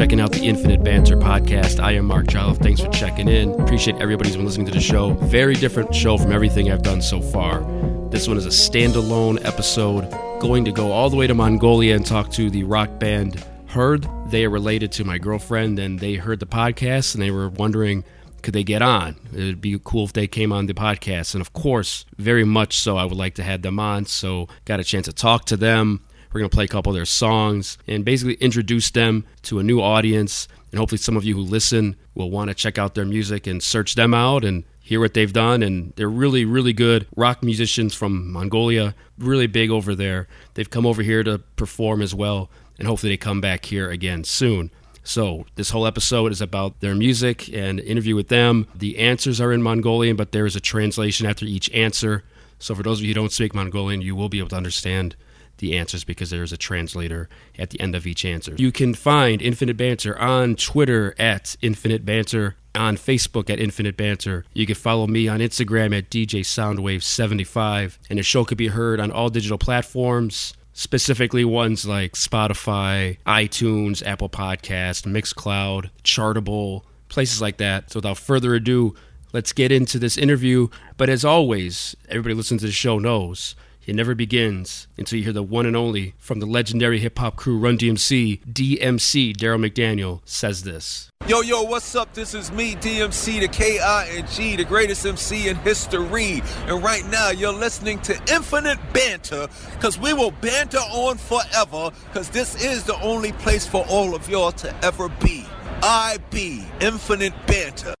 checking out the Infinite Banter podcast. I am Mark Jolliffe. Thanks for checking in. Appreciate everybody who's been listening to the show. Very different show from everything I've done so far. This one is a standalone episode, going to go all the way to Mongolia and talk to the rock band HURD. They are related to my girlfriend, and they heard the podcast and they were wondering could they get on? It'd be cool if they came on the podcast. And of course, very much so, I would like to have them on. So, got a chance to talk to them. We're going to play a couple of their songs and basically introduce them to a new audience. And hopefully, some of you who listen will want to check out their music and search them out and hear what they've done. And they're really, really good rock musicians from Mongolia, really big over there. They've come over here to perform as well. And hopefully, they come back here again soon. So, this whole episode is about their music and interview with them. The answers are in Mongolian, but there is a translation after each answer. So, for those of you who don't speak Mongolian, you will be able to understand the answers because there's a translator at the end of each answer. You can find Infinite Banter on Twitter at Infinite Banter, on Facebook at Infinite Banter. You can follow me on Instagram at DJ Soundwave75, and the show could be heard on all digital platforms specifically ones like Spotify, iTunes, Apple Podcast, Mixcloud, Chartable, places like that. So without further ado, let's get into this interview. But as always, everybody listening to the show knows it never begins until you hear the one and only from the legendary hip hop crew Run DMC, DMC Darryl McDaniel says this. Yo, yo, what's up? This is me, DMC, the K-I-N-G, the greatest MC in history. And right now, you're listening to Infinite Banter, because we will banter on forever, because this is the only place for all of y'all to ever be. I be Infinite Banter.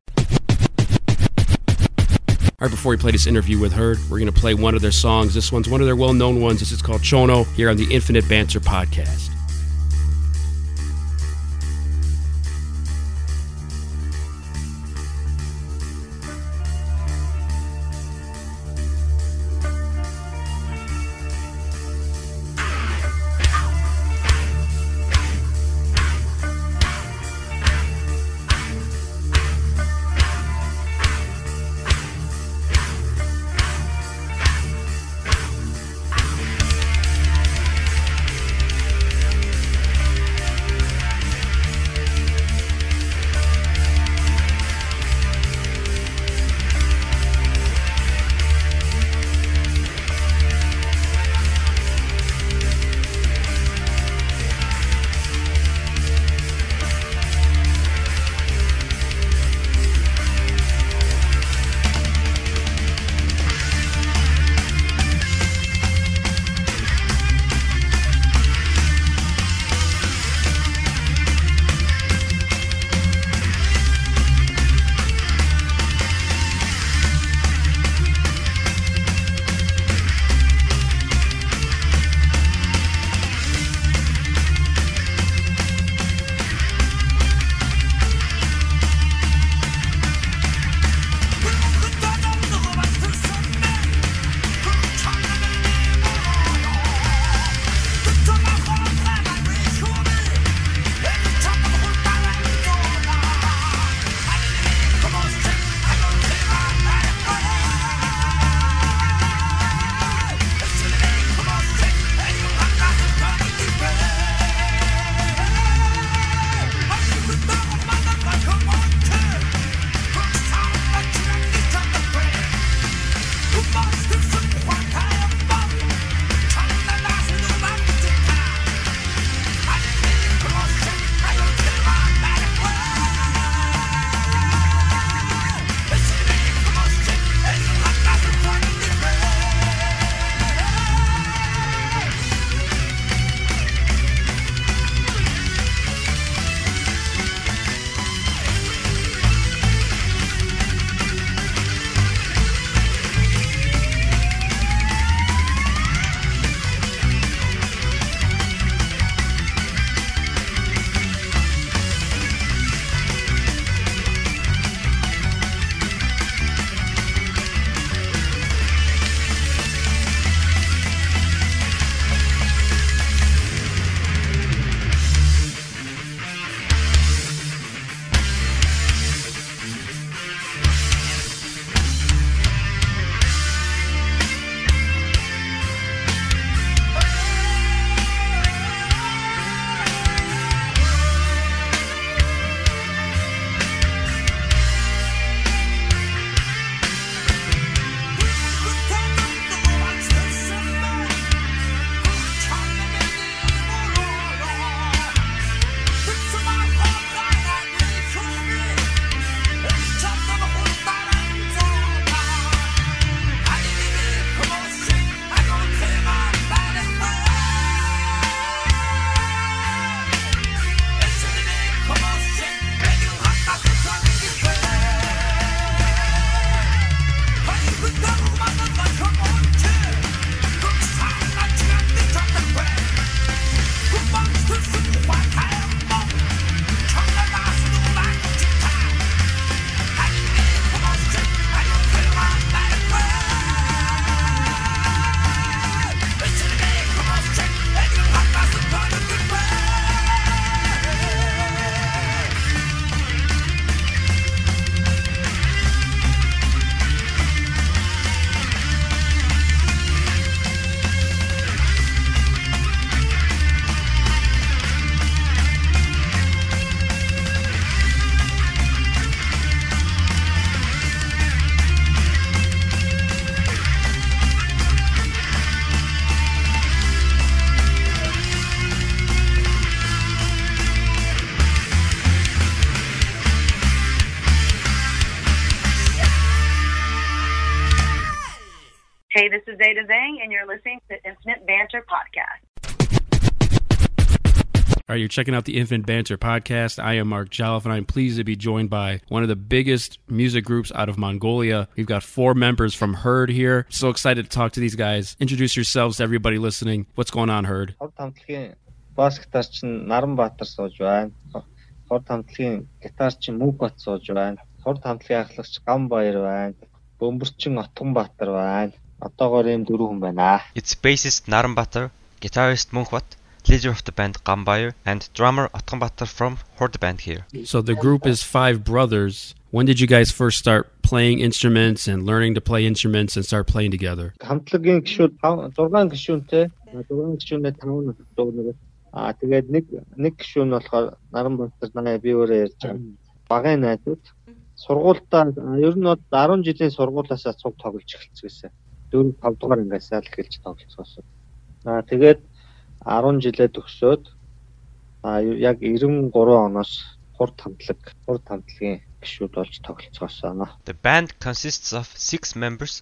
Right, before we play this interview with HURD, we're going to play one of their songs. This one's one of their well known ones. This is called Chono here on the Infinite Banter podcast. checking out the Infinite Banter podcast. I am Mark Joliffe, and I'm pleased to be joined by one of the biggest music groups out of Mongolia. We've got four members from HURD here. So excited to talk to these guys. Introduce yourselves to everybody listening. What's going on, HURD? It's bassist Наранбаатар, guitarist Мөнх leader of the band Gambayr, and drummer Otgonbatar from Horde Band here. So the group is five brothers. When did you guys first start playing instruments and learning to play instruments and start playing together? Хамтлагийн гишүүд 6 гишүүнтэй 6 гишүүнээ 5 нь дуугнаг. Аа тэгээд нэг нэг гишүүн нь болохоор Наранбаатар намайг би өөрөө ярьж байгаа. Багын найзууд сургуультаа ер нь бол 10 жилийн сургуулаасаа цуг тоглож эхэлчихсэн. 4 5 дугаар ангиасаа л эхэлж тоглоцсон. Аа тэгээд 10 жилээ төгсөөд а яг 93 оноос хурд хамтлаг хурд хамтлагийн гишүүд болж тоглоцгоосон. The band consists of six members,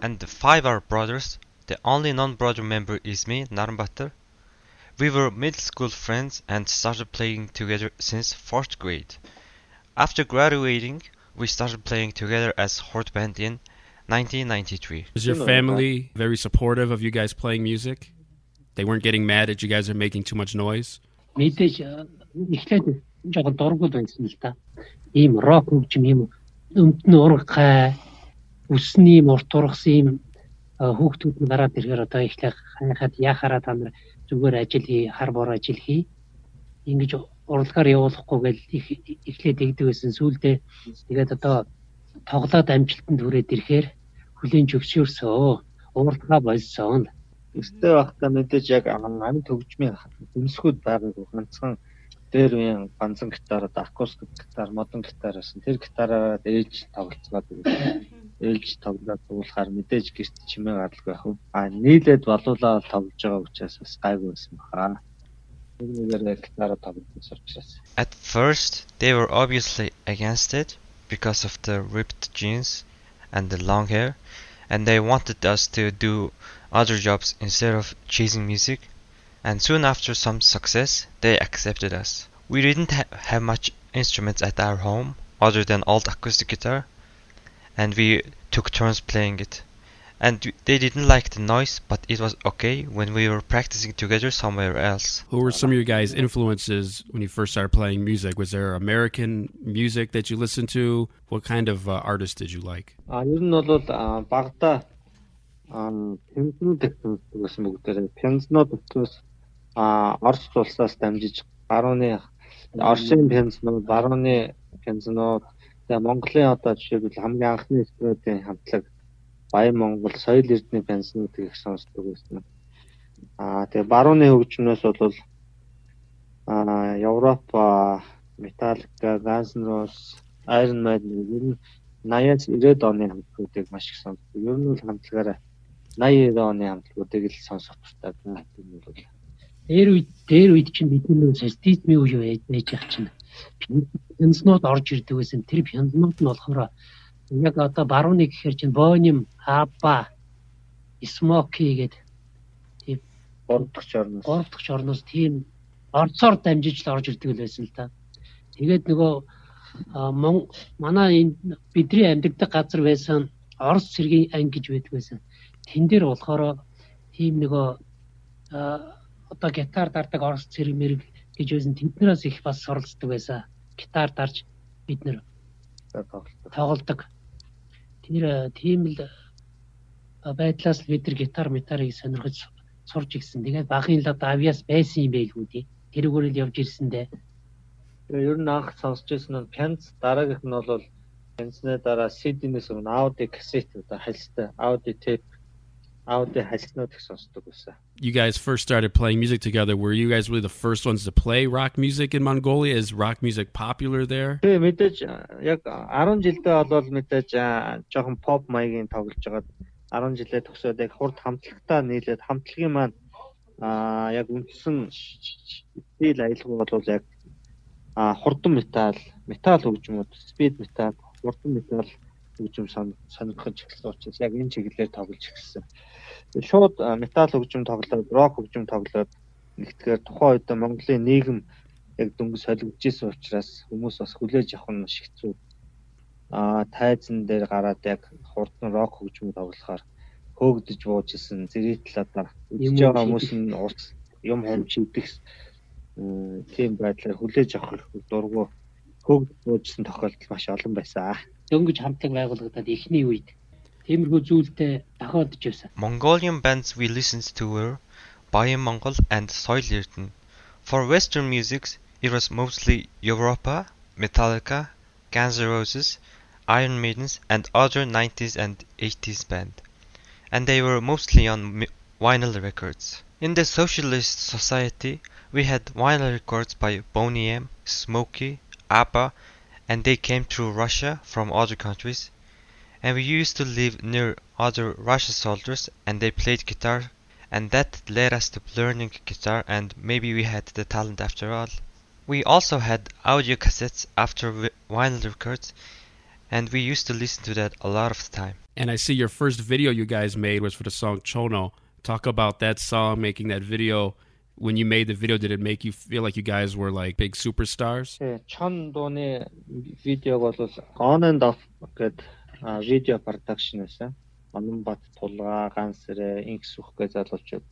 and the five are brothers. The only non-brother member is me, Naranbatar. We were middle school friends and started playing together since fourth grade. After graduating, we started playing together as Horde Band in 1993. Was your family very supportive of you guys playing music? They weren't getting mad that you guys are making too much noise? мэдээж э, эхлээд жоохон дургуул байсан л та. Ийм рок хөгжим ийм өмдөн ургахай үсний ийм урт ургасан ийм э, хүүхдүүд нь гараад ирэхээр одоо эхлэх хаяхад яхаараа та нар зүгээр ажил хий, хар бор ажил хий. Ингэж урлагаар явуулахгүй гэл эхлээд игдэг байсан. Сүүлдээ тэгээд одоо тоглоод амжилтанд хүрээд ирэхээр хүлийн зөвшөөрсөө. Уурдгаа болсон. Өстэй байхдаа мэдээж яг амт хөгжмийн өмсгүүд байгаагүй ганцхан дээр үеийн ганцхан гитар одоо акустик гитар, модон гитар байсан. Тэр гитараараа ээлж тоглоцгоод ирсэн. Ээлж тоглоод суулахаар мэдээж гэрт чимээ гаралгүй байх. А нийлээд балуулаа тоглож байгаа учраас бас гайгүй байсан баха. Тэр нэгээр гитараа тоглож учраас. At first, they were obviously against it because of the ripped jeans and the long hair, and they wanted us to do other jobs instead of chasing music. And soon after some success, they accepted us. We didn't ha- have much instruments at our home other than old acoustic guitar, and we took turns playing it. And they didn't like the noise, but it was okay when we were practicing together somewhere else. Who were some of your guys' influences when you first started playing music? Was there American music that you listened to? What kind of uh, artists did you like? А ер нь бол а, багада пензнууд байсан бүгдээрээ пензнууд учраас а Орос улсаас дамжиж барууны Оросын пензнууд, барууны пензнууд тэгээ Монголын одоо жишээлбэл хамгийн анхны студийн хамтлаг Баян Монгол соёл эрдэнэ пензнуудыг их сонсдог байсан. А тэгээ барууны хөгжмнөөс бол а Европ, Metallica, Guns N' Roses, Iron Maiden ер нь 80-аас 90-ад оны хамтлагуудыг маш их сонсдог. Ер нь бол хамтлагаараа 80-90 оны хамтлагуудыг л сонсох туфтаа байна. Тэр нь бол Дээр үед дээр үед чинь бидний социализмын үе байж ах чинь пенснууд орж ирдэг байсан. Тэр пенснууд нь болохоор яг одоо барууны гэхээр чинь Боним, Хаба, Смоки гэдэг гурав дахь орноос гурав дахь орноос тийм орцоор дамжиж л орж ирдэг л байсан л та. Тэгээд нөгөө манай энэ бидний амьдардаг газар байсан Орос цэргийн анги гэж байдаг байсан. Тэн дээр болохоор тийм нөгөө одоо гитар дардаг Орос цэрэг мэрэг гэж байсан. Тэднээс их бас суралцдаг байсан. Гитар дарж бид нэр тоглолт. тоглодог. Тэр тийм л байдлаас бид нар гитар метарыг сонирхож сурж ирсэн. Тэгээд багын л одоо авиас байсан юм байлгүй дээ. Тэрүүгээр л явж ирсэндээ. Ер нь анх сонсч байсан нь Pence дараагийнх нь бол Pence-ны дараа CD-нээс өмнө Audi кассет одоо хальстай Audi tape Audi хальснууд их сонсдог байсан. You guys first started playing music together. Were you guys really the first ones to play rock music in Mongolia? Is rock music popular there? Тэгээ мэдээж а, яг 10 жилдээ болол мэдээж а, жоохон pop маягийн тоглож байгаад 10 жилээ төгсөөд яг хурд хамтлагтаа нийлээд хамтлагийн маань а яг үндсэн стил аялал бол яг а хурдан металл, металл хөгжмүүд, speed metal, хурдан металл хөгжим сонирхож эхэлсэн учраас яг энэ чиглэлээр тоглож эхэлсэн. Шууд метал хөгжим тоглоод, рок хөгжим тоглоод нэгтгэхээр тухайн үед Монголын нийгэм яг дөнгөж солигдож исэн учраас хүмүүс бас хүлээж авах нь маш хэцүү. Аа тайзан дээр гараад яг хурдан рок хөгжим тоглохоор хөөгдөж бууж исэн зэрэгтлээ үзэж байгаа хүмүүс нь урт юм хэмж идэх тийм байдлаар хүлээж авах дургу хөөгдөж буужсэн тохиолдол маш олон байсан. Дөнгөж хамтлаг байгуулагдаад эхний үед тиймэрхүү зүйлтэй тохиолдож байсан. Mongolian bands we listened to were Bayan Mongol and Soil Erden. For Western music, it was mostly Europa, Metallica, Guns N' Roses, Iron Maidens, and other 90s and 80s bands. And they were mostly on vinyl records. In the socialist society, we had vinyl records by Boney M, Smokey, ABBA, and they came through Russia from other countries. and we used to live near other Russian soldiers and they played guitar and that led us to learning guitar and maybe we had the talent after all. We also had audio cassettes after vinyl records and we used to listen to that a lot of the time. And I see your first video you guys made was for the song Chono. Talk about that song, making that video. When you made the video, did it make you feel like you guys were like big superstars? Yeah, видео production байсан. Ононбат тулгаа, гансрэ, инкс үхгээ залуучууд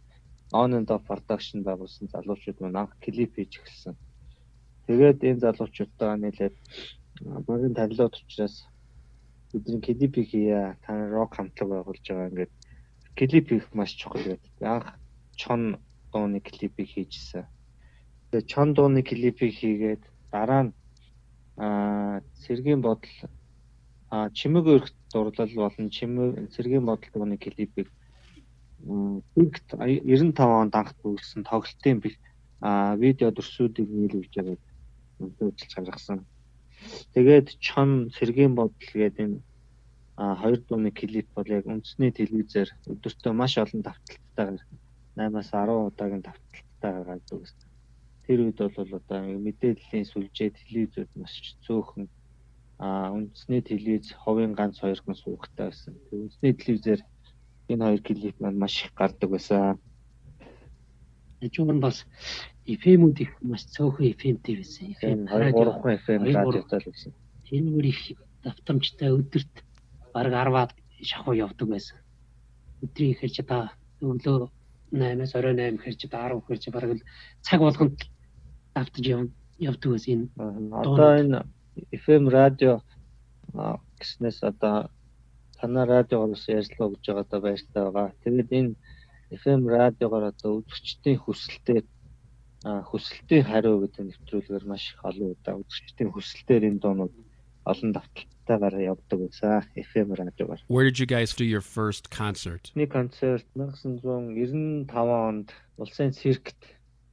on and off production байгуулсан залуучууд маань анх клип хийж эхэлсэн. Тэгээд энэ залуучуудаа нийлээд багын танилуд учраас бидний клип хийя, та рок хамтлаг байгуулж байгаа ингээд клип хийх маш чухал гэдэг. Анх чон дууны клипийг хийжсэн. Тэгээд чон дууны клипийг хийгээд дараа нь аа сэргийн бодол а чимэг өрх дурлал болон чимэг цэргийн бодол дууны клипийг 95 онд анх бүрсэн тоглолтын видео дүрсүүдийг нийлүүлж байгаа үзүүлж гаргасан. Тэгээд чон цэргийн бодол гэдэг энэ хоёр дууны клип бол яг үндэсний телевизээр өдөртөө маш олон давталтайгаар 8-аас 10 удаагийн давталттай гаргадаг гэсэн. Тэр үед бол одоо мэдээллийн сүлжээ телевизүүд маш цөөхөн а үндэсний телевиз ховын ганц хоёр хүн суугтай байсан. Тэг үндэсний телевизээр энэ хоёр клип маань маш их гардаг байсан. Эжүүн бас FM-үүд их маш цөөхөн FM-тэй байсан. FM 2 3 FM радиотой л байсан. Тэр их давтамжтай өдөрт бараг 10-аад шахуу явдаг байсан. Өдрийн ихэр чи та өглөө 8-аас орой 8 ихэр чи 10 ихэр чи бараг цаг болгонд давтаж явдаг байсан. Одоо энэ FM радио гэснээс одоо танаа радиогоор бас ярьслаа гэж байгаа одоо баяртай байгаа. Тэгээд энэ FM радиогоор одоо үзэгчдийн хүсэлтээр хүсэлтийн хариу гэдэг нэвтрүүлгээр маш их олон удаа үзэгчдийн хүсэлтээр энэ дуунууд олон давталтайгаар явдаг байсан FM радиогоор. Where did you guys do your first concert? Нэг концерт 1995 онд улсын циркт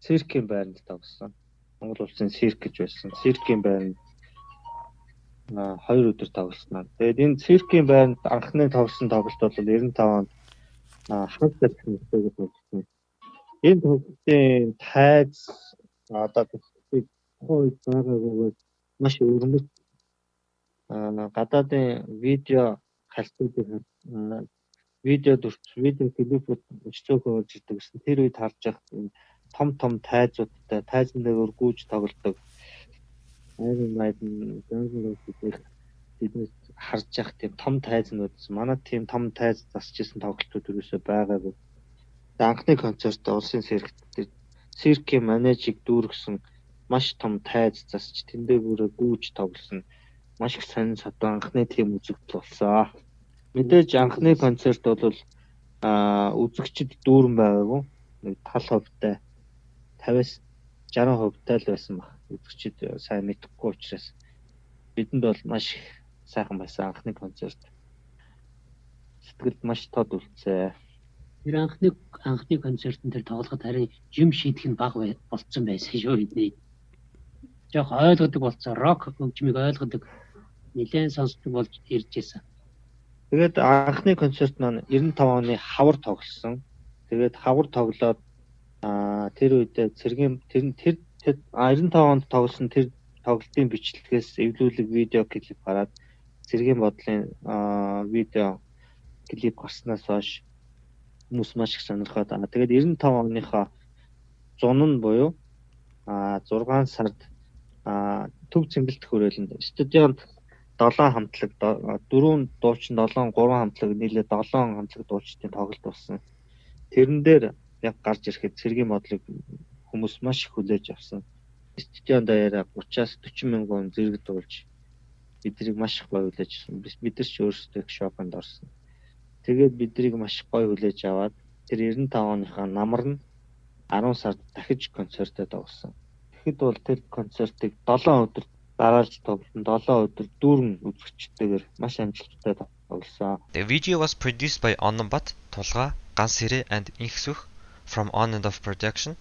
циркийн байранд тогссон. Монгол улсын цирк гэж байсан. Циркийн байранд хоёр өдөр тоглосноо. Тэгээд энэ циркийн байранд анхны тоглосон тоглолт бол 95 онд хаг зэрэг нөхцөлөд тоглосон. Энэ тоглолтын тайз одоо тухайн үед байгаагүйгээр маш өрнөж гадаадын видео хальтуудыг видео дүрч видео клипүүд өчтөөхөө болж ирдэг гэсэн. Тэр үед харж байхад том том тайзуудтай тайзан дээр гүйж тоглодог Iron Maiden Guns биднээс харж явах тийм том тайзнууд манай тийм том тайз засчихсан тоглолтууд юусоо байгаагүй. Анхны концерт улсын циркт циркийн менежийг дүүргэсэн маш том тайз засч тэндээ бүрээ гүйж тоглосон. Маш их сонин садан анхны тийм үзэгдэл болсон. Мэдээж анхны концерт бол а үзэгчд дүүрэн байгаагүй. Нэг тал хувьтай 50-аас 60% хувьтай л байсан баг үзэгчид сайн мэдэхгүй учраас бидэнд бол маш сайхан байсан анхны концерт. Сэтгэлд маш тод үлдсэн. Тэр анхны анхны концертын дээр тоглоход харин юм шийдэх нь баг болцсон байсан шүү бидний. Жохо ойлгодог болцсон. Рок хөгжмийг ойлгодог нэлээд сонсдог болж ирж байсан. Тэгээд анхны концерт маань 95 оны хавар тоглосон. Тэгээд хавар тоглоод аа тэр үедээ цэргийн тэр тэр 95 онд тоглосон тэр тоглолтын бичлэгээс эвлүүлэг видео клип гараад цэргийн бодлын видео клип гарснаас хойш хүмүүс маш их сонирхоод байна. Тэгээд 95 оныхоо зун нь буюу а 6 сард а төв цэмбэлт хүрээлэнд студионт 7 хамтлаг 4 дуучин 7 3 хамтлаг нийлээ 7 хамтлаг дуучдын тоглолт болсон. Тэрэн дээр яг гарч ирэхэд цэргийн модлыг хүмүүс маш их хүлээж авсан. Студионд даяараа 30-аас 40 мянган зэрэг дуулж биднийг маш их гоё хүлээж авсан. Бид нар ч өөрсдөө их шоконд орсон. Тэгээд биднийг маш гоё хүлээж аваад тэр 95 оныхаа намар нь 10 сард дахиж концертод авсан. Тэгэхэд бол тэр концертыг 7 өдөр дараалж тоглосон. 7 өдөр дүүрэн үзэгчтэйгээр маш амжилттай тоглосон. The video was produced by Onambat, Тулга, Gansire and Inksuk from On and Off Production.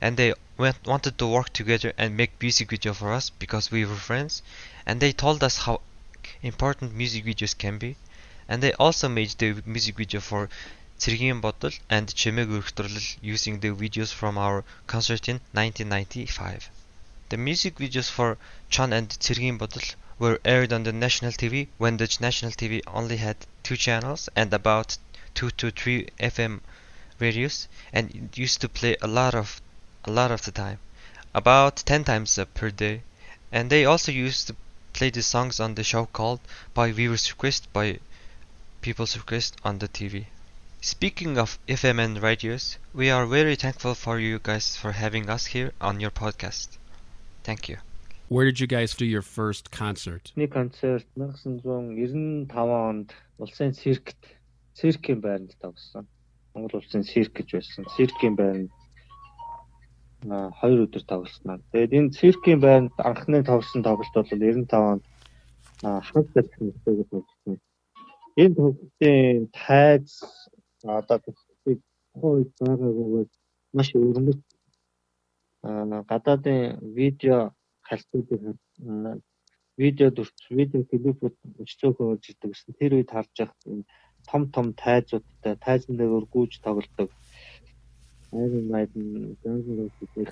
And they went, wanted to work together and make music video for us because we were friends. And they told us how important music videos can be. And they also made the music video for Цэргийн бодол and Чимээг өргөтрлөл using the videos from our concert in 1995. The music videos for Chan and Цэргийн бодол were aired on the national TV when the national TV only had two channels and about two to three FM radios and it used to play a lot of a lot of the time about 10 times per day and they also used to play the songs on the show called by viewers request by people's request on the TV Speaking of FM and radios, we are very thankful for you guys for having us here on your podcast. Thank you. Where did you guys do your first concert? Нэг концерт 1995 онд улсын циркт циркийн байранд тогссон. Монгол улсын цирк гэж байсан. Циркийн байранд а хоёр өдөр тоглосноо. Тэгээд энэ циркийн байранд анхны тоглосон тоглолт бол 95 онд ханс гэсэн үгтэйг тоглосон. Энэ тоглолтын тайз одоо тухайн үед байгаагүйгээр маш өрнөж гадаадын видео хальтуудыг видео дүрч видео клипүүд өчтөөхөө ирдэг гэсэн тэр үед харж явах том том тайзуудтай тайзан дээр гүйж тоглодог айрын майдан гэнзлүүдийг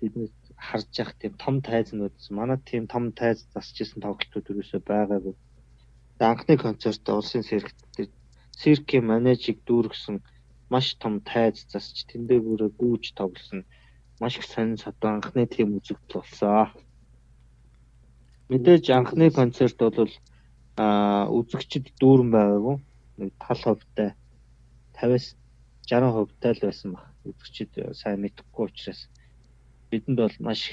биднес харж явах тийм том тайзнууд манай тийм том тайз засчихсан тоглолтууд юусоо байгаагүй анхны концерт улсын сэрэгт циркийн манежийг дүүргэсэн маш том тайз засч тэндээ бүрээ гүйж тоглосон маш их сонин садан анхны тийм үзэгдэл болсон. Мэдээж анхны концерт бол а үзэгчд дүүрэн байгаагүй нэг тал хувьтай 50-аас 60 хувьтай л байсан баг. Үзэгчд сайн мэдэхгүй учраас бидэнд бол маш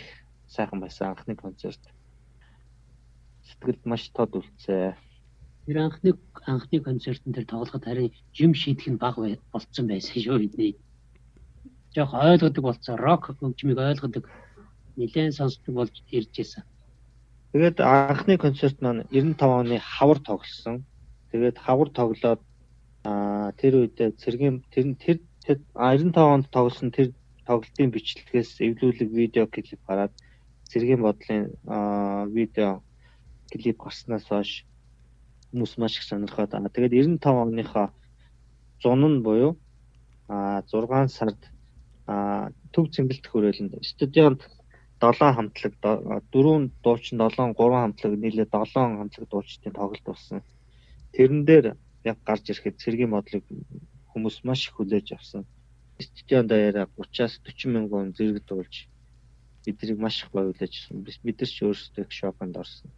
сайхан байсан анхны концерт. Сэтгэлд маш тод үлдсэн. Тэр анхны анхны концертын дээр тоглоход харин юм шийдэх нь баг болцсон байсан шүү бидний. Жог ойлгодог болцсон рок хөгжмийг ойлгодог нэлээд сонсдог болж ирж байсан. Тэгээд анхны концерт маань 95 оны хавар тоглосон. Тэгээд хавар тоглоод аа тэр үедээ цэргийн тэр тэр 95 онд тоглосон тэр тоглолтын бичлэгээс эвлүүлэг видео клип гараад цэргийн бодлын видео клип гарснаас хойш хүмүүс маш их сонирхоод байна. Тэгээд 95 оныхоо зун нь буюу а 6 сард а төв цэмбэлт хүрээлэнд студионт 7 хамтлаг 4 дуучин 7 3 хамтлаг нийлээ 7 хамтлаг дуучдын тоглолт болсон. Тэрэн дээр яг гарч ирэхэд цэргийн модлыг хүмүүс маш их хүлээж авсан. Студионд даяараа 30-аас 40 мянган зэрэг дуулж биднийг маш их гоё хүлээж авсан. Бид нар ч өөрсдөө их шоконд орсон.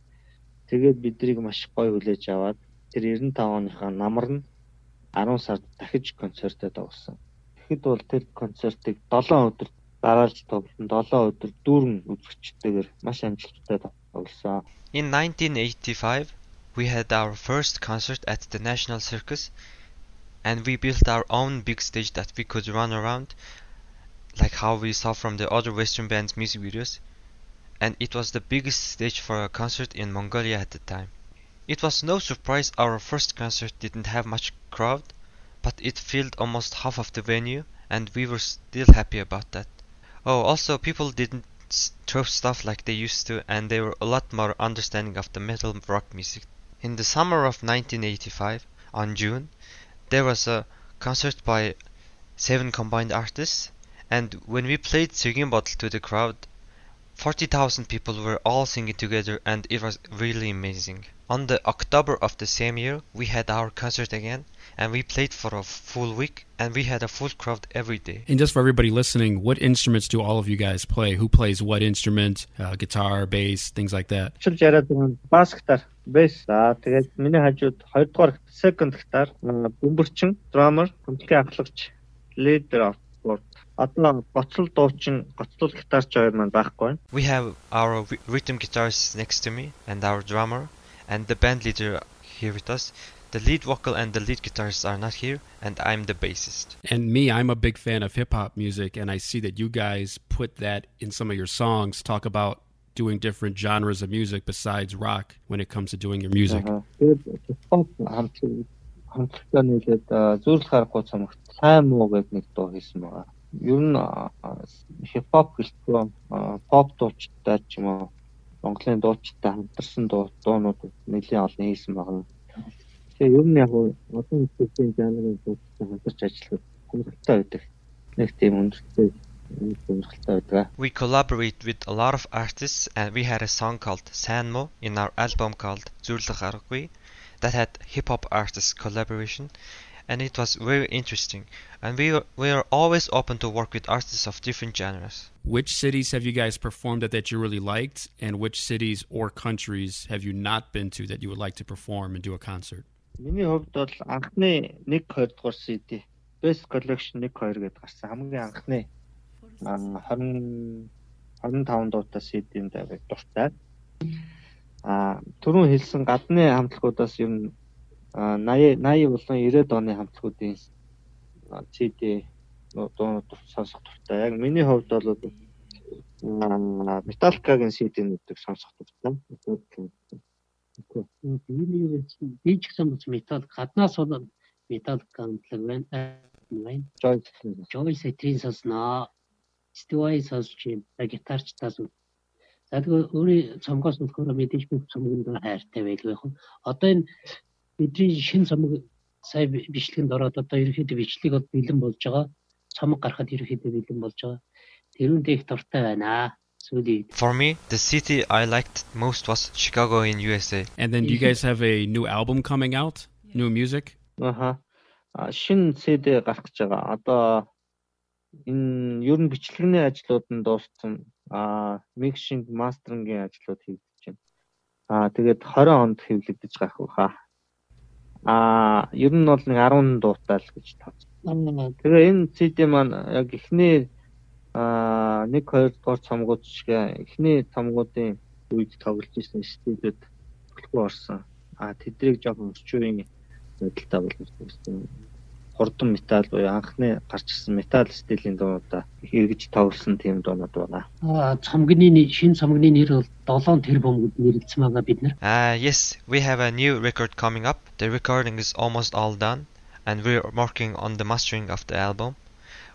Тэгээд биднийг маш гоё хүлээж аваад тэр 95 оныхаа намар нь 10 сард дахиж концертод авсан. Тэгэхэд бол тэр концертыг 7 өдөр дараалж тоглосон. 7 өдөр дүүрэн үзэгчтэйгээр маш амжилттай тоглосон. In 1985, we had our first concert at the National Circus and we built our own big stage that we could run around like how we saw from the other western bands music videos and it was the biggest stage for a concert in Mongolia at the time. It was no surprise our first concert didn't have much crowd, but it filled almost half of the venue and we were still happy about that. Oh, also people didn't throw stuff like they used to and they were a lot more understanding of the metal rock music. In the summer of 1985, on June, there was a concert by seven combined artists and when we played Singing Bottle to the crowd, 40,000 people were all singing together and it was really amazing. On the October of the same year, we had our concert again and we played for a full week and we had a full crowd every day. And just for everybody listening, what instruments do all of you guys play? Who plays what instrument? Uh, guitar, bass, things like that. Чилж яриад байгаа нь бас гитар, бэс. За тэгээд миний хажууд 2 дугаар second гитар, бөмбөрчин, drummer, хөдөлгөөний ахлагч, leader of board. Одоо гоцлол дуучин, гоцлол гитарч хоёр маань байхгүй байна. We have our ry- rhythm guitarist next to me and our drummer and the band leader here with us. The lead vocal and the lead guitarist are not here and I'm the bassist. And me, I'm a big fan of hip hop music, and I see that you guys put that in some of your songs, talk about doing different genres of music besides rock when it comes to doing your music. Аа. Тэгээд хипхоп хамтлаг хамтлагтай нийлээд аа, зөвлөх харахгүй цамагт сайн муу гэдэг нэг дуу хийсэн байгаа. Ер нь аа, хипхоп гэлтгүй аа, поп дуучтай ч юм уу Монголын дуучтай хамтарсан дуу дуунууд нэлийн олон хийсэн байгаа. Тэгээ ер нь яг нь олон хүмүүсийн жанрын дуучтай хамтарч ажиллах сонирхолтой байдаг. Нэг тийм өндөртэй нэг сонирхолтой байдаг. We collaborate with a lot of artists and we had a song called Sanmo in our album called Зүрлэх Аргагүй that had hip hop artists collaboration and it was very interesting and we were, we are always open to work with artists of different genres. Which cities have you guys performed at that you really liked, and which cities or countries have you not been to that you would like to perform and do a concert? Миний хувьд бол анхны 1 2 дугаар CD Best Collection 1 2 гэдээ гарсан. Хамгийн анхны аа, 20 25 дуутай CD-нд аваад дуртай. Аа түрүүн хэлсэн гадны хамтлагуудаас ер нь аа, 80 80 болон 90-ад оны хамтлагуудын CD дуунууд сонсох дуртай. Яг миний хувьд бол Metallica-гийн CD-нүүдийг сонсох дуртай. Миний гэсэн би ч гэсэн бас метал гаднаас бол метал хамтлаг байна. байна. Joy Joy Satrин сонсноо. Stewart сонсч юм. За гитарчтаас үл. За тэгээ өөрийн цомгоос болохоор мэдээж бүх цомгонд хайртай байлгүй яг. Одоо энэ бидний шин цомог сая би- бичлэгэнд ороод одоо ерөөхдөө бичлэг бол бэлэн болж байгаа. Цомог гарахад ерөөхдөө бэлэн болж байгаа. Тэрүүндээ их дуртай байна. Сүүлийн For me, the city I liked most was Chicago in USA. And then, do you guys have a new album coming out? New music? Аха. А, Шинэ CD гарах гэж байгаа. Одоо энэ ер нь бичлэгний ажлууд нь дууссан. Аа, микшинг, мастерингийн ажлууд хийгдэж байна. Аа, тэгээд 20 онд хэвлэгдэж гарах баха. Аа, ер нь бол нэг 10 дуутай л гэж тооцсон. Тэгээ энэ CD маань яг эхний аа 1 2 дугаар цомгууд шиг эхний цомгуудын үед тоглож ирсэн студиуд төлхөө орсон. Аа тэдрийг жоохон орчин үеийн байдалтай болгосон. Хурдан металл буюу анхны гарч ирсэн металл стилийн дуунуудаа эргэж тоглосон тийм дуунууд байна. Аа, цомгны нэ- шинэ цомгны нэр бол 7 тэрбум гэд нэрлэгдсэн байгаа бид нар. Uh, yes, we have a new record coming up. The recording is almost all done, and we're working on the mastering of the album.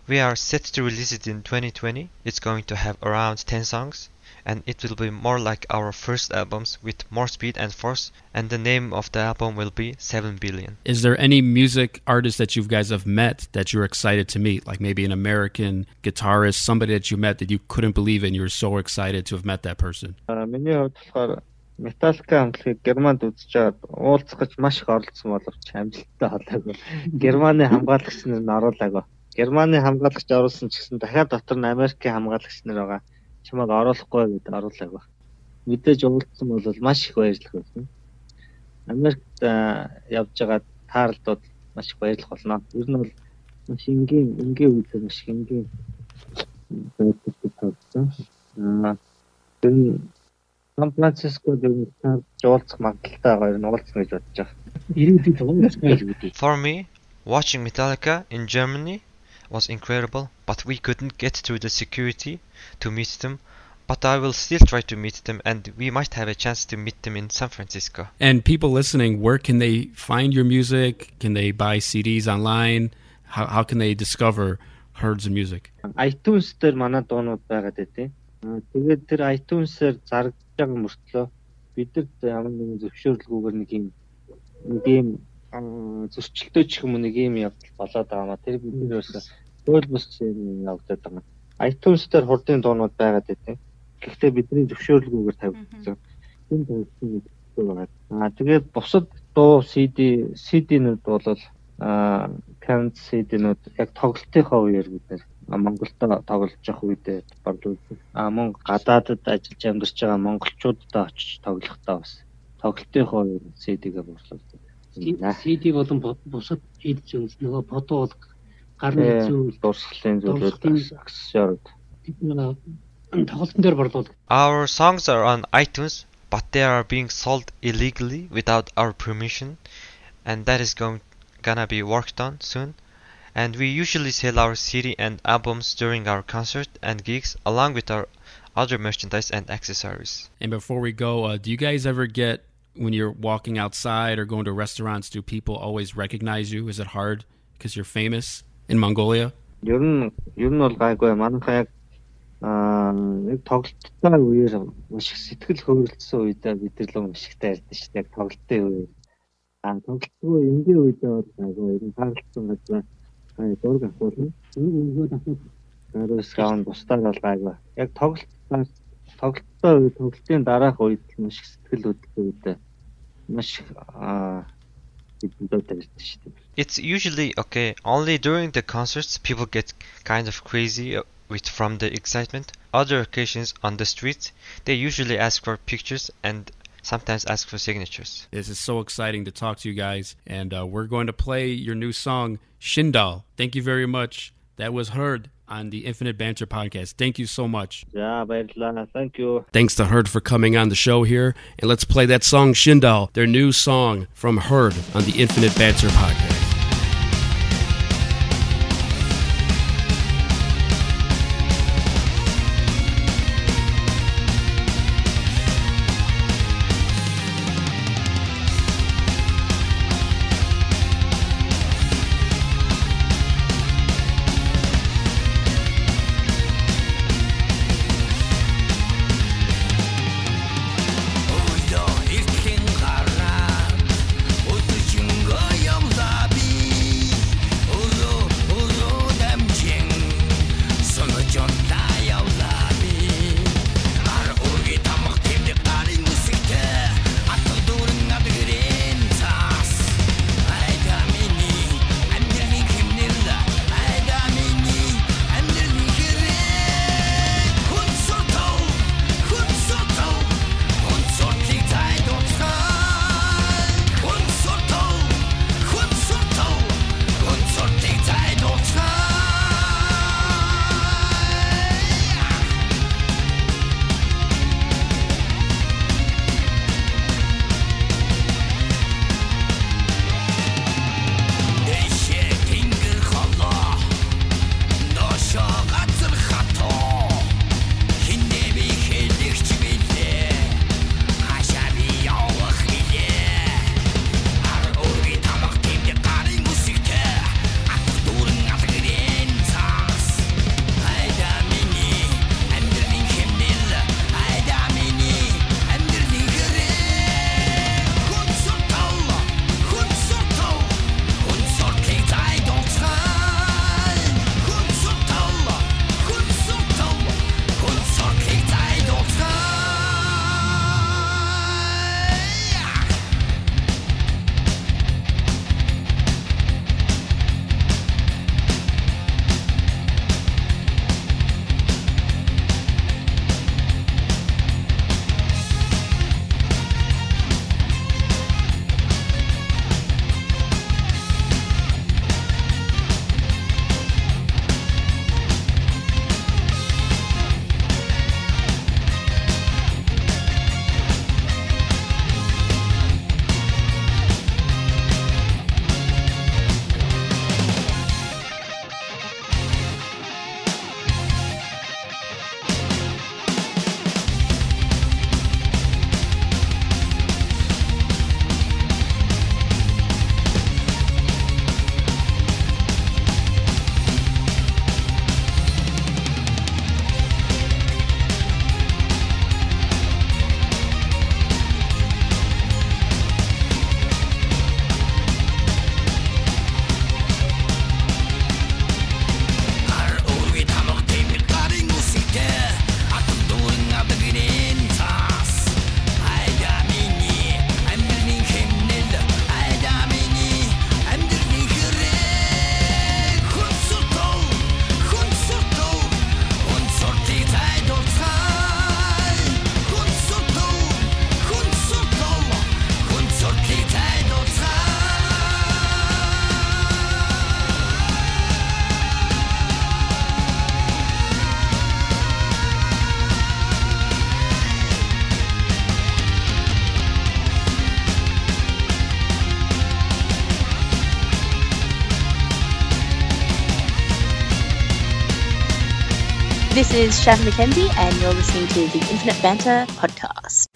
We are set to release it in 2020. It's going to have around 10 songs, and it will be more like our first albums with more speed and force, and the name of the album will be 7 Billion. Is there any music artist that you guys have met that you're excited to meet? Like maybe an American guitarist, somebody that you met that you couldn't believe in, you were so excited to have met that person? Аа миний хувьд болохоор Metallica хамтлагийг Германд үзэж байгаад уулзах гэж маш их оролцсон боловч амжилттай болоогүй. Германы хамгаалагч нар нь оруулаагүй. Германы хамгаалагч оруулсан ч гэсэн дахиад дотор нь Америкийн хамгаалагч нар байгаа. Чамайг оруулахгүй гэдээ оруулаагүй. Мэдээж уулзсан бол маш их баярлах байсан. Америкт явж байгаа таарлууд маш их баярлах болно. Ер нь бол маш энгийн энгийн үйл маш энгийн байдаг тавьсан. Аа тэр Сан Франциско дээр жуулцах магадaltaй гоё нь уулзна гэж бодож байгаа. Ирээдүйд уулзах л үүдээ. For me, watching Metallica in Germany was incredible, but we couldn't get through the security to meet them. But I will still try to meet them, and we might have a chance to meet them in San Francisco. And people listening, where can they find your music? Can they buy CDs online? How, how can they discover HURD's of Music? iTunes дээр манай дуунууд байгаа дээ. Тэгээд тэр iTunes-ээр зарагдж байгаа мөртлөө бид нар ямар нэгэн зөвшөөрлгүйгээр нэг юм нэг юм зөрчилдөөч юм нэг юм явдал болоод байгаа маа. Тэр бид нар бас хууль бус юм явагдаад байгаа. iTunes дээр хурдын дуунууд байгаад байдیں۔ Гэхдээ бидний зөвшөөрлгүйгээр тавигдсан. Энэ гэдэг байгаа. Аа тэгээд бусад дуу CD CD-нүүд бол аа Kansas CD-нүүд яг тоглолтынхаа үеэр бид нэр Монголд тоглож явах үедээ борлуулсан. Аа мөн гадаадад ажиллаж амьдарч байгаа монголчуудад очиж тоглохдоо бас тоглолтынхаа үеэр CD-гээ борлуулсан. CD болон бусад эд зүйлс нөгөө фото бол гарны зүйл дурсгалын зүйлүүд аксессуарууд тоглолтын дээр борлуулдаг. Our songs are on iTunes, but they are being sold illegally without our permission, and that is going gonna be worked on soon. And we usually sell our CD and albums during our concert and gigs, along with our other merchandise and accessories. And before we go, uh, do you guys ever get when you're walking outside or going to restaurants? Do people always recognize you? Is it hard because you're famous In Mongolia? Ер нь ер нь бол гайгүй. Манайхаа яг аа нэг тоглолттой үеэр маш их сэтгэл хөөрөлдсөн үедээ бид нар л маш их таардаг шүү дээ. Тоглолтын үеэр. Аа тоглолтгүй энгийн үедээ бол гайгүй. Ер нь таарлцсан газар гай дург ахуулна нэг өгөөд ахуул гараас гаун бусдаар бол гайгүй. Яг тоглолтоор тоглолттой үе тоглолтын дараах үед маш их сэтгэл хөдлөлтөө үедээ. Маш их аа It's usually okay. Only during the concerts people get kind of crazy uh, with from the excitement. Other occasions on the streets, they usually ask for pictures and sometimes ask for signatures. This is so exciting to talk to you guys, and uh, we're going to play your new song, Shindal. Thank you very much. That was heard on the Infinite Banter podcast. Thank you so much. Yeah, thank you. Thanks to HURD for coming on the show here. And let's play that song, Shindal, their new song from HURD on the Infinite Banter podcast. This is Shannon McKenzie, and you're listening to the Infinite Banter podcast.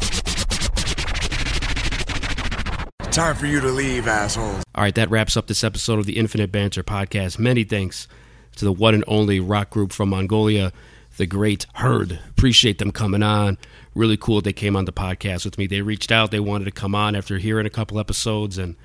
Time for you to leave, assholes. All right, that wraps up this episode of the Infinite Banter podcast. Many thanks to the one and only rock group from Mongolia, the Great HURD. Appreciate them coming on. Really cool they came on the podcast with me. They reached out, they wanted to come on after hearing a couple episodes, and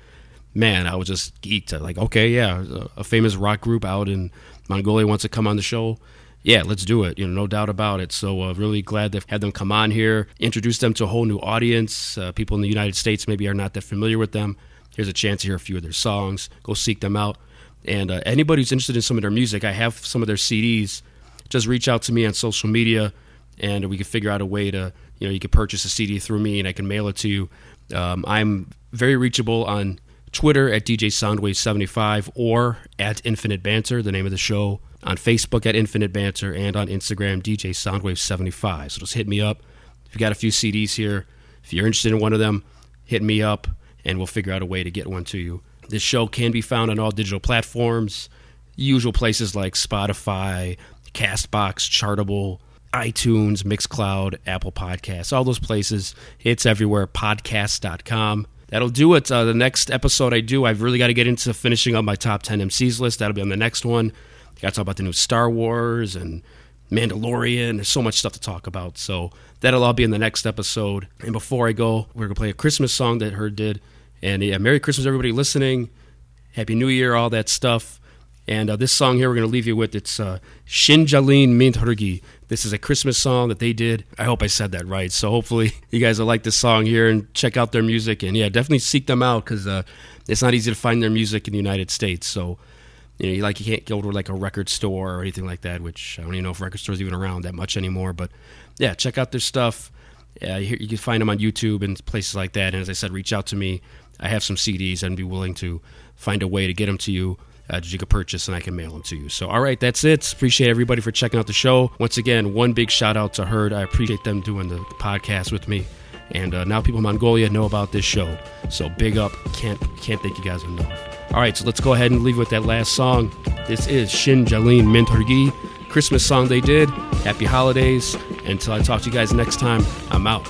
man, I was just geeked. Like, okay, yeah, a famous rock group out in Mongolia wants to come on the show yeah, let's do it. You know, no doubt about it. So, uh, really glad to have them come on here, introduce them to a whole new audience. Uh, people in the United States maybe are not that familiar with them. Here's a chance to hear a few of their songs. Go seek them out. And uh, anybody who's interested in some of their music, I have some of their CDs. Just reach out to me on social media, and we can figure out a way to, you know, you can purchase a CD through me, and I can mail it to you. Um, I'm very reachable on Twitter at DJ Soundwave75 or at Infinite Banter, the name of the show on Facebook at Infinite Banter and on Instagram, DJ Soundwave75. So just hit me up. If you got a few CDs here, if you're interested in one of them, hit me up and we'll figure out a way to get one to you. This show can be found on all digital platforms, usual places like Spotify, Castbox, Chartable, iTunes, Mixcloud, Apple Podcasts, all those places. It's everywhere. Podcast.com. That'll do it. Uh, the next episode I do, I've really got to get into finishing up my top 10 MCs list. That'll be on the next one. Got to talk about the new Star Wars and Mandalorian. There's so much stuff to talk about. So that'll all be in the next episode. And before I go, we're going to play a Christmas song that HURD did. And yeah, Merry Christmas, everybody listening. Happy New Year, all that stuff. And uh, this song here we're going to leave you with, it's uh, Shinjalin Minthurgi. This is a Christmas song that they did. I hope I said that right. So hopefully you guys will like this song here and check out their music. And yeah, definitely seek them out because uh, it's not easy to find their music in the United States. So you know, like you can't go to like a record store or anything like that. Which I don't even know if record stores even around that much anymore. But yeah, check out their stuff. Uh, you can find them on YouTube and places like that. And as I said, reach out to me. I have some CDs and be willing to find a way to get them to you uh, that you can purchase and I can mail them to you. So, all right, that's it. Appreciate everybody for checking out the show. Once again, one big shout out to HURD. I appreciate them doing the, the podcast with me. And uh, now people in Mongolia know about this show. So big up. Can't can't thank you guys enough. All right, so let's go ahead and leave with that last song. This is Shin Jalin Mintargi, Christmas song they did. Happy holidays. Until I talk to you guys next time, I'm out.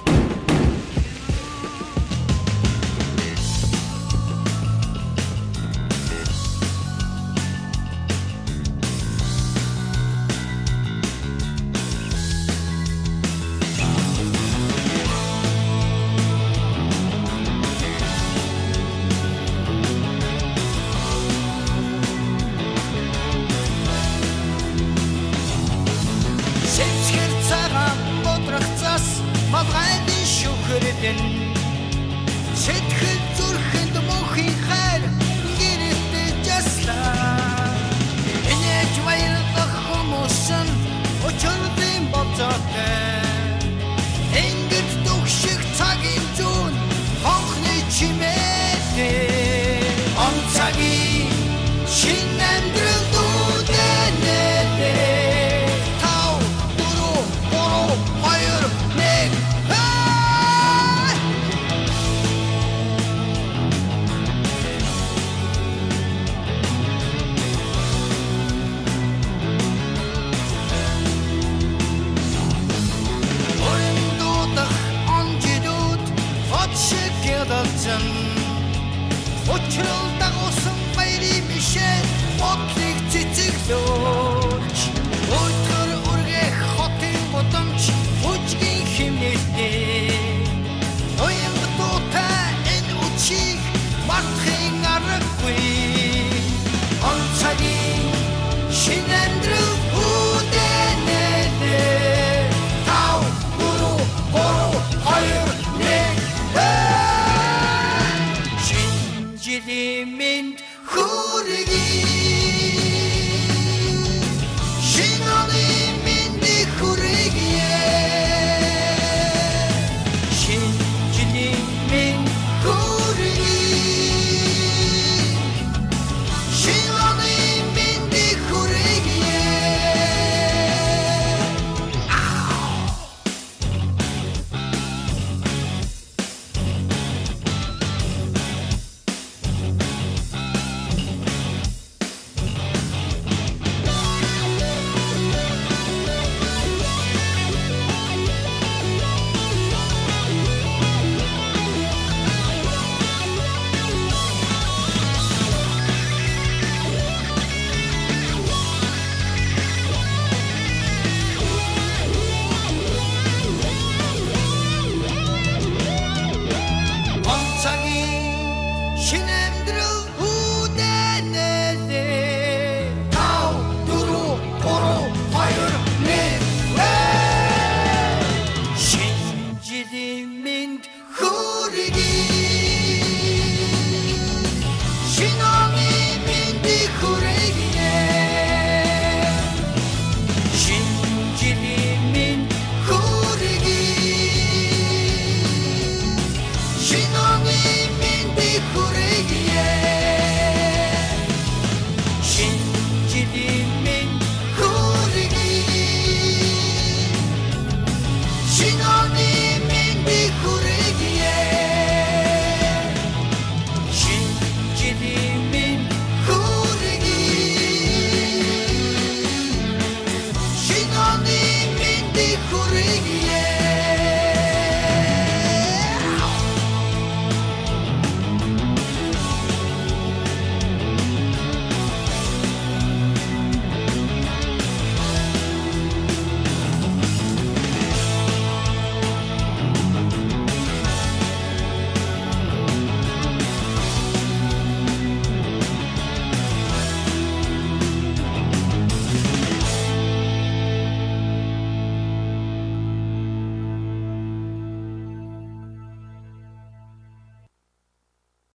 y juré.